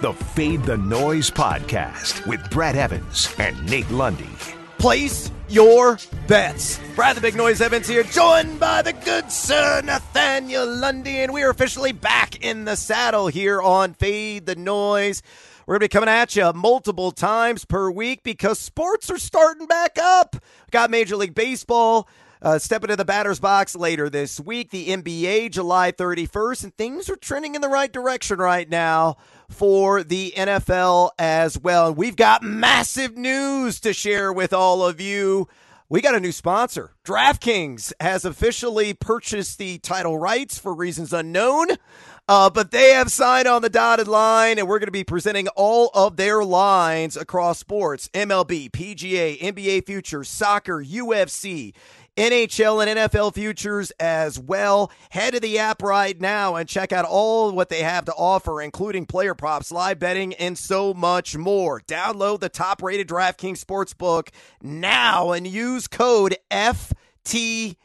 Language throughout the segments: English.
the Fade the Noise podcast with Brad Evans and Nate Lundy. Place your bets. Brad the Big Noise Evans here, joined by the good sir Nathaniel Lundy, and we are officially back in the saddle here on Fade the Noise. We're going to be coming at you multiple times per week because sports are starting back up. Got Major League Baseball uh, step into the batter's box later this week. The NBA, July 31st, and things are trending in the right direction right now for the NFL as well. We've got massive news to share with all of you. We got a new sponsor. DraftKings has officially purchased the title rights for reasons unknown. Uh, but they have signed on the dotted line, and we're going to be presenting all of their lines across sports MLB, PGA, NBA futures, soccer, UFC, NHL and NFL futures as well. Head to the app right now and check out all what they have to offer, including player props, live betting, and so much more. Download the top rated DraftKings Sportsbook now and use code FTN.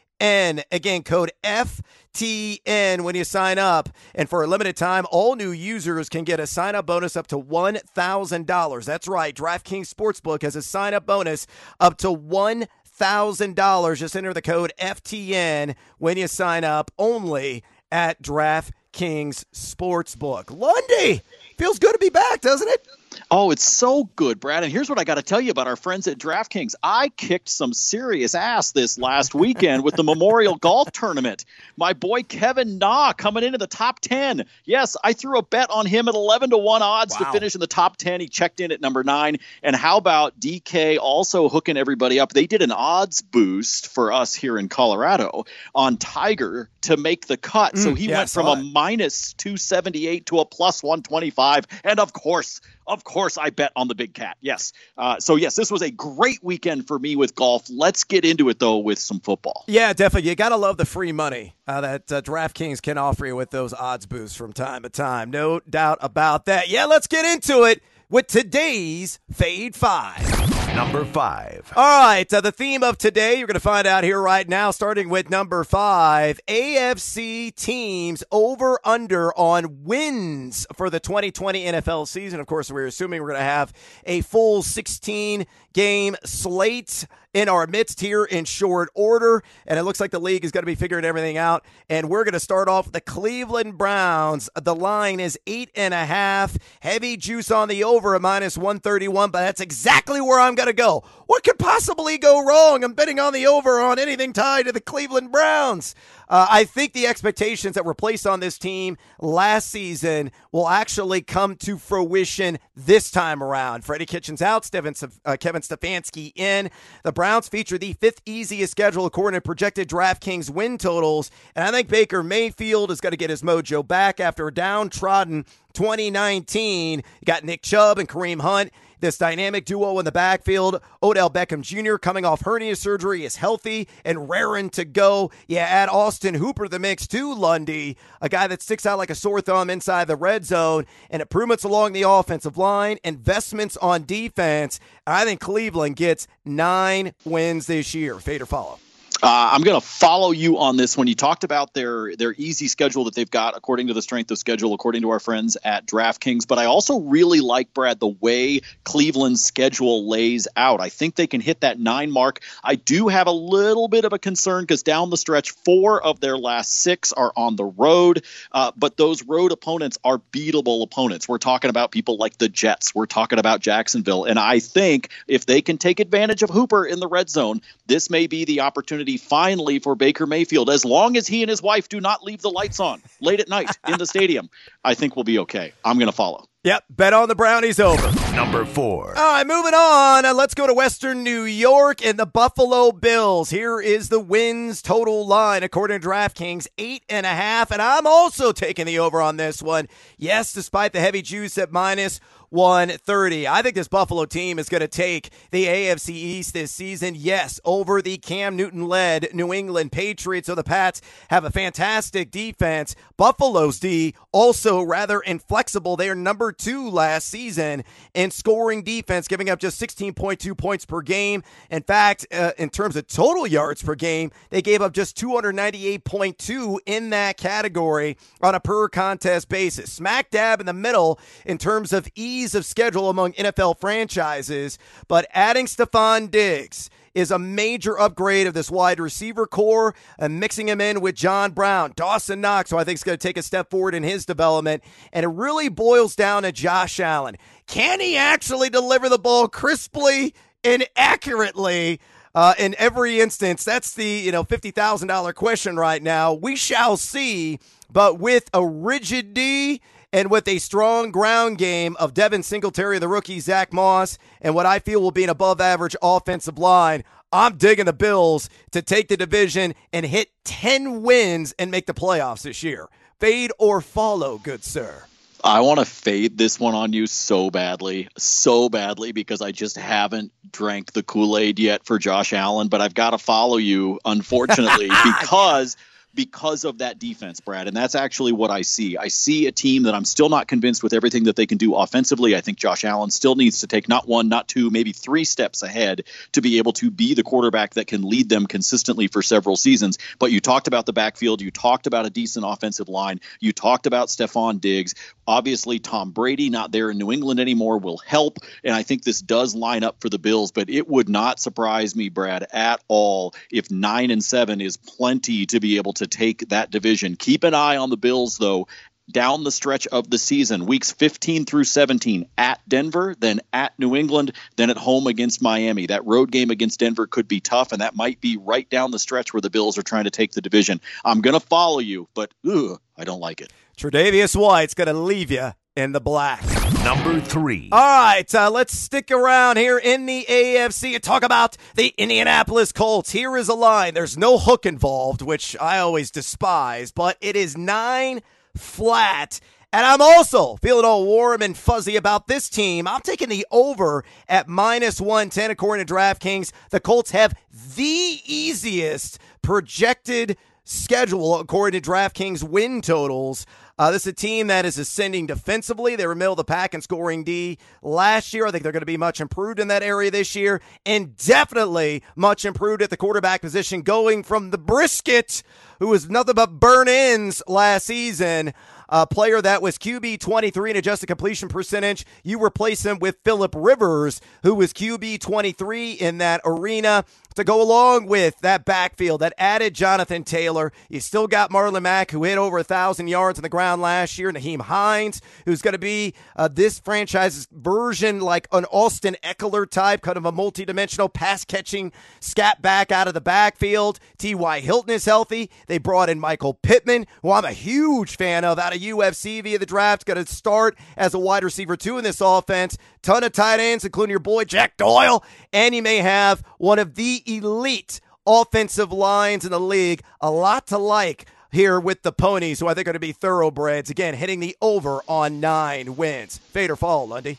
Again, code FTN when you sign up. And for a limited time, all new users can get a sign up bonus up to $1,000. That's right. DraftKings Sportsbook has a sign up bonus up to $1,000 $1,000. Just enter the code FTN when you sign up only at DraftKings Sportsbook. Lundy, feels good to be back, doesn't it? Oh, it's so good, Brad. And here's what I got to tell you about our friends at DraftKings. I kicked some serious ass this last weekend with the Memorial Golf Tournament. My boy Kevin Na coming into the top 10. Yes, I threw a bet on him at 11 to 1 odds wow. to finish in the top 10. He checked in at number 9. And how about DK also hooking everybody up? They did an odds boost for us here in Colorado on Tiger to make the cut. Mm, so he yeah, went from a minus 278 to a plus 125. And of course, of course, I bet on the big cat. Yes. Uh, so, yes, this was a great weekend for me with golf. Let's get into it, though, with some football. Yeah, definitely. You got to love the free money uh, that uh, DraftKings can offer you with those odds boosts from time to time. No doubt about that. Yeah, let's get into it with today's Fade 5 number five. All right, uh, the theme of today, you're going to find out here right now, starting with number five AFC teams over under on wins for the 2020 NFL season. Of course, we're assuming we're going to have a full 16 game slate in our midst here in short order. And it looks like the league is going to be figuring everything out. And we're going to start off the Cleveland Browns. The line is eight and a half. Heavy juice on the over at minus 131, but that's exactly where I'm going to go. What could possibly go wrong? I'm betting on the over on anything tied to the Cleveland Browns. Uh, I think the expectations that were placed on this team last season will actually come to fruition this time around. Freddie Kitchens out, Steven, uh, Kevin Stefanski in. The Browns feature the fifth easiest schedule according to projected DraftKings win totals. And I think Baker Mayfield is going to get his mojo back after a downtrodden 2019. You got Nick Chubb and Kareem Hunt this dynamic duo in the backfield. Odell Beckham Jr. coming off hernia surgery is healthy and raring to go. Yeah, add Austin Hooper the mix too, Lundy, a guy that sticks out like a sore thumb inside the red zone, and improvements along the offensive line, investments on defense. I think Cleveland gets nine wins this year. Fade or follow. Uh, I'm going to follow you on this when You talked about their their easy schedule that they've got according to the strength of schedule, according to our friends at DraftKings. But I also really like Brad the way Cleveland's schedule lays out. I think they can hit that nine mark. I do have a little bit of a concern because down the stretch, four of their last six are on the road. Uh, but those road opponents are beatable opponents. We're talking about people like the Jets. We're talking about Jacksonville, and I think if they can take advantage of Hooper in the red zone, this may be the opportunity opportunity finally for Baker Mayfield. As long as he and his wife do not leave the lights on late at night in the stadium, I think we'll be okay. I'm going to follow. Yep, bet on the Brownies over. Number four. All right, moving on. Uh, let's go to Western New York and the Buffalo Bills. Here is the wins total line according to DraftKings, eight and a half. And I'm also taking the over on this one. Yes, despite the heavy juice at minus 130. I think this Buffalo team is going to take the AFC East this season, yes, over the Cam Newton led New England Patriots. So the Pats have a fantastic defense. Buffalo's D also rather inflexible. They are number two last season in scoring defense, giving up just 16.2 points per game. In fact, uh, in terms of total yards per game, they gave up just 298.2 in that category on a per contest basis. Smack dab in the middle in terms of ease of schedule among NFL franchises, but adding Stefon Diggs is a major upgrade of this wide receiver core and mixing him in with John Brown, Dawson Knox, who I think is going to take a step forward in his development. And it really boils down to Josh Allen. Can he actually deliver the ball crisply and accurately? Uh, in every instance, that's the you know fifty thousand dollar question right now. We shall see, but with a rigid D and with a strong ground game of Devin Singletary, the rookie, Zach Moss, and what I feel will be an above average offensive line, I'm digging the Bills to take the division and hit 10 wins and make the playoffs this year. Fade or follow, good sir. I want to fade this one on you so badly, so badly, because I just haven't drank the Kool Aid yet for Josh Allen. But I've got to follow you, unfortunately, because because of that defense, Brad. And that's actually what I see. I see a team that I'm still not convinced with everything that they can do offensively. I think Josh Allen still needs to take not one, not two, maybe three steps ahead to be able to be the quarterback that can lead them consistently for several seasons. But you talked about the backfield. You talked about a decent offensive line. You talked about Stefon Diggs. Obviously, Tom Brady not there in New England anymore will help. And I think this does line up for the Bills, but it would not surprise me, Brad, at all if nine and seven is plenty to be able to take that division. Keep an eye on the Bills, though, down the stretch of the season, weeks 15 through 17 at Denver, then at New England, then at home against Miami. That road game against Denver could be tough, and that might be right down the stretch where the Bills are trying to take the division. I'm going to follow you, but ugh, I don't like it. Tre'Davious White's going to leave you in the black. Number three. All right, uh, let's stick around here in the AFC and talk about the Indianapolis Colts. Here is a line. There's no hook involved, which I always despise, but it is nine flat. And I'm also feeling all warm and fuzzy about this team. I'm taking the over at minus 110 according to DraftKings. The Colts have the easiest projected schedule according to DraftKings win totals. Uh, this is a team that is ascending defensively. They were middle of the pack in scoring D last year. I think they're going to be much improved in that area this year, and definitely much improved at the quarterback position, going from the brisket, who was nothing but burn ins last season a player that was QB 23 in adjusted completion percentage. You replace him with Philip Rivers, who was QB 23 in that arena to go along with that backfield that added Jonathan Taylor. You still got Marlon Mack, who hit over a thousand yards on the ground last year. Nyheim Hines, who's going to be uh, this franchise's version, like an Austin Ekeler type, kind of a multi-dimensional pass catching scat back out of the backfield. T.Y. Hilton is healthy. They brought in Michael Pittman, who I'm a huge fan of out of USC via the draft. Going to start as a wide receiver too in this offense. Ton of tight ends, including your boy Jack Doyle, and you may have one of the elite offensive lines in the league. A lot to like here with the ponies, who I think are going to be thoroughbreds. Again, hitting the over on nine wins. Fade or fall, Lundy?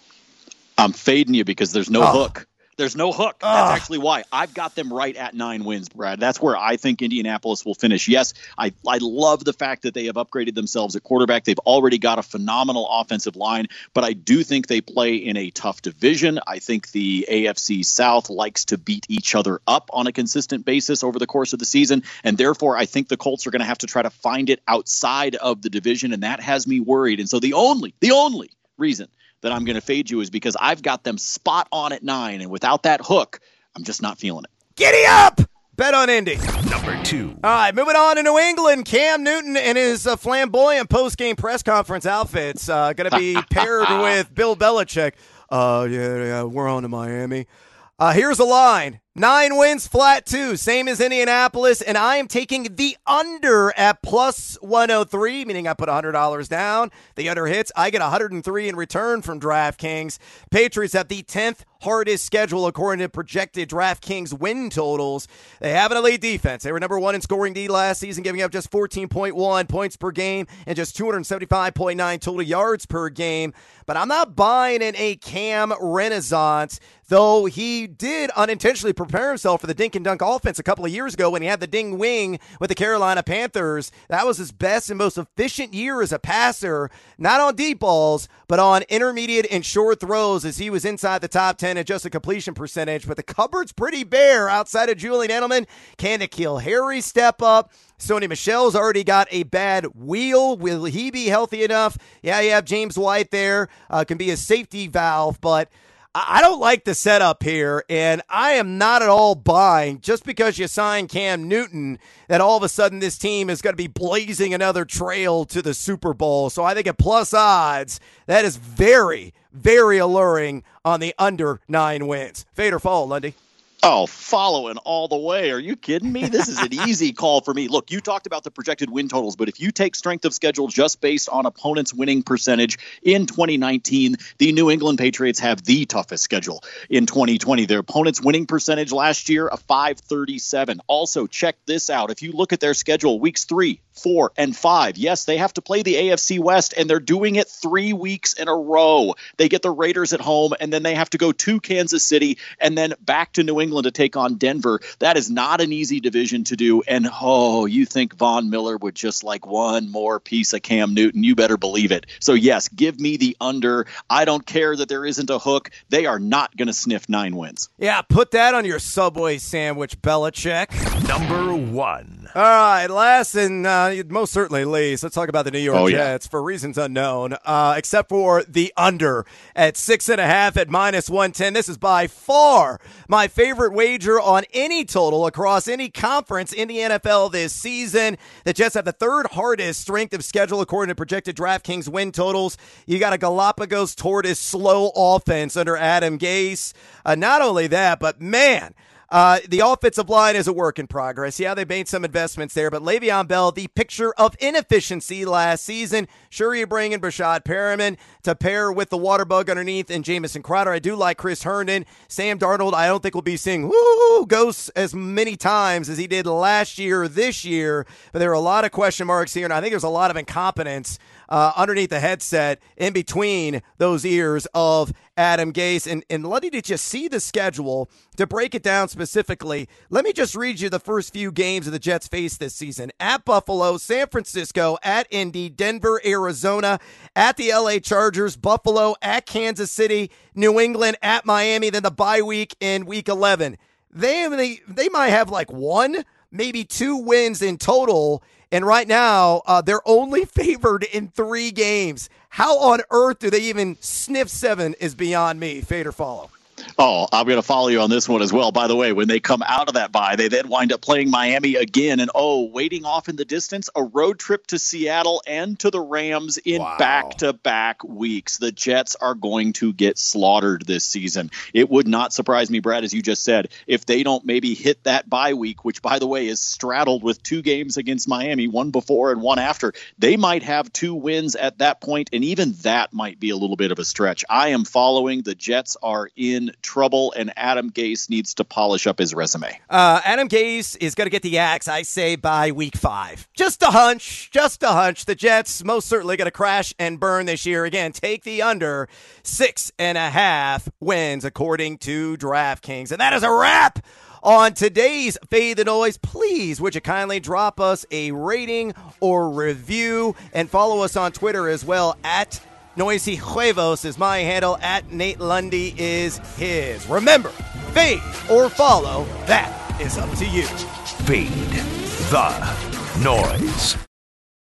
I'm fading you because there's no oh. hook. There's no hook. That's actually why I've got them right at nine wins, Brad. That's where I think Indianapolis will finish. Yes, I, I love the fact that they have upgraded themselves at quarterback. They've already got a phenomenal offensive line, but I do think they play in a tough division. I think the AFC South likes to beat each other up on a consistent basis over the course of the season, and therefore I think the Colts are going to have to try to find it outside of the division, and that has me worried. And so the only, the only reason that I'm going to fade you is because I've got them spot on at nine, and without that hook, I'm just not feeling it. Giddy up! Bet on Indy. Number two. All right, moving on to New England. Cam Newton and his uh, flamboyant post-game press conference outfits uh, going to be paired with Bill Belichick. Uh, yeah, yeah, we're on to Miami. Uh, here's a line. Nine wins flat two, same as Indianapolis, and I am taking the under at plus 103, meaning I put $100 down. The under hits, I get 103 in return from DraftKings. Patriots have the 10th hardest schedule according to projected DraftKings win totals. They have an elite defense. They were number one in scoring D last season, giving up just 14.1 points per game and just 275.9 total yards per game. But I'm not buying in a Cam renaissance, though he did unintentionally prepare himself for the dink and dunk offense a couple of years ago when he had the ding wing with the Carolina Panthers. That was his best and most efficient year as a passer, not on deep balls, but on intermediate and short throws as he was inside the top 10 adjusted completion percentage. But the cupboard's pretty bare outside of Julian Edelman. Can N'Keal Harry step up? Sony Michel's already got a bad wheel. Will he be healthy enough? Yeah, you have James White there, uh, can be a safety valve, but I don't like the setup here, and I am not at all buying just because you sign Cam Newton that all of a sudden this team is going to be blazing another trail to the Super Bowl. So I think at plus odds, that is very, very alluring on the under nine wins. Fade or fall, Lundy. Oh, following all the way. Are you kidding me? This is an easy call for me. Look, you talked about the projected win totals, but if you take strength of schedule just based on opponents' winning percentage in 2019, the New England Patriots have the toughest schedule in 2020. Their opponents' winning percentage last year, a 537. Also, check this out. If you look at their schedule, weeks three, four, and five, yes, they have to play the AFC West, and they're doing it three weeks in a row. They get the Raiders at home, and then they have to go to Kansas City and then back to New England England to take on Denver. That is not an easy division to do. And oh, you think Von Miller would just like one more piece of Cam Newton? You better believe it. So, yes, give me the under. I don't care that there isn't a hook. They are not going to sniff nine wins. Yeah, put that on your Subway sandwich, Belichick. Number one. All right, last and uh, most certainly least, let's talk about the New York Oh, yeah. Jets for reasons unknown, uh, except for the under at six and a half at minus 110. This is by far my favorite wager on any total across any conference in the NFL this season. The Jets have the third hardest strength of schedule according to projected DraftKings win totals. You got a Galapagos tortoise slow offense under Adam Gase. Uh, not only that, but man, uh, the offensive line is a work in progress. Yeah, they made some investments there, but Le'Veon Bell, the picture of inefficiency last season. Sure, you bring in Breshad Perriman to pair with the water bug underneath and Jamison Crowder. I do like Chris Herndon. Sam Darnold, I don't think we'll be seeing woo ghosts as many times as he did last year or this year, but there are a lot of question marks here, and I think there's a lot of incompetence uh, underneath the headset in between those ears of Adam Gase. And, and did you see the schedule to break it down specifically? Let me just read you the first few games of the Jets face this season at Buffalo, San Francisco, at Indy, Denver, Arizona, at the LA Chargers, Buffalo, at Kansas City, New England, at Miami, then the bye week in week 11. They, they, they might have like one, maybe two wins in total. And right now, uh, they're only favored in three games. How on earth do they even sniff seven is beyond me. Fade or follow. Oh, I'm going to follow you on this one as well. By the way, when they come out of that bye, they then wind up playing Miami again. And oh, waiting off in the distance, a road trip to Seattle and to the Rams in back to back weeks. The Jets are going to get slaughtered this season. It would not surprise me, Brad, as you just said, if they don't maybe hit that bye week, which, by the way, is straddled with two games against Miami, one before and one after. They might have two wins at that point, and even that might be a little bit of a stretch. I am following. The Jets are in trouble, and Adam Gase needs to polish up his resume. Uh, Adam Gase is going to get the axe, I say, by week five. Just a hunch. Just a hunch. The Jets most certainly going to crash and burn this year. Again, take the under six and a half wins, according to DraftKings. And that is a wrap on today's Fade the Noise. Please, would you kindly drop us a rating or review and follow us on Twitter as well at Noisy Huevos is my handle. At Nate Lundy is his. Remember, fade or follow, that is up to you. Fade the noise.